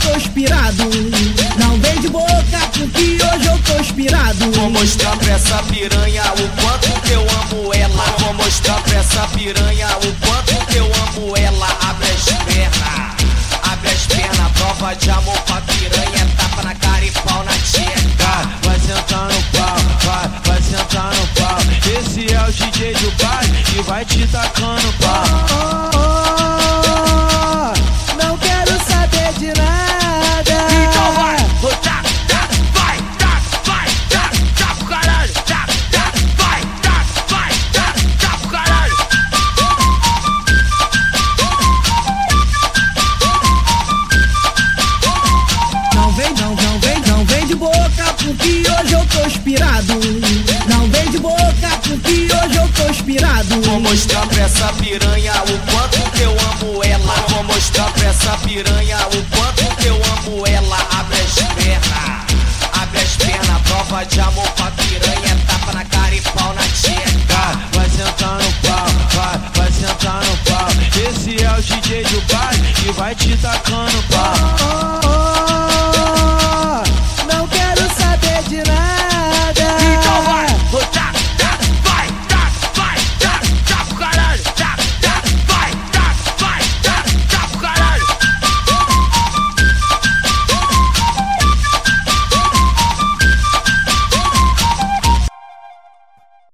tô inspirado. Não vem de boca, porque hoje eu tô inspirado. Vou mostrar pra essa piranha o quanto que eu amo ela. Vou mostrar pra essa piranha o quanto que eu amo ela. Abre as pernas, abre as pernas, prova de amor pra piranha. Tapa na cara e pau na tcheca. Vai sentar no pau, vai, vai sentar no pau. Esse é o DJ do bar e vai te tacando pau. Porque hoje eu tô inspirado. Não vem de boca, porque hoje eu tô inspirado. Vou mostrar pra essa piranha o quanto que eu amo ela. Vou mostrar pra essa piranha o quanto que eu amo ela. Abre as pernas, abre as pernas, prova de amor pra piranha. Tapa na cara e pau na tcheca. Vai sentar no pau, vai, vai sentar no pau. Esse é o DJ do bar e vai te tacando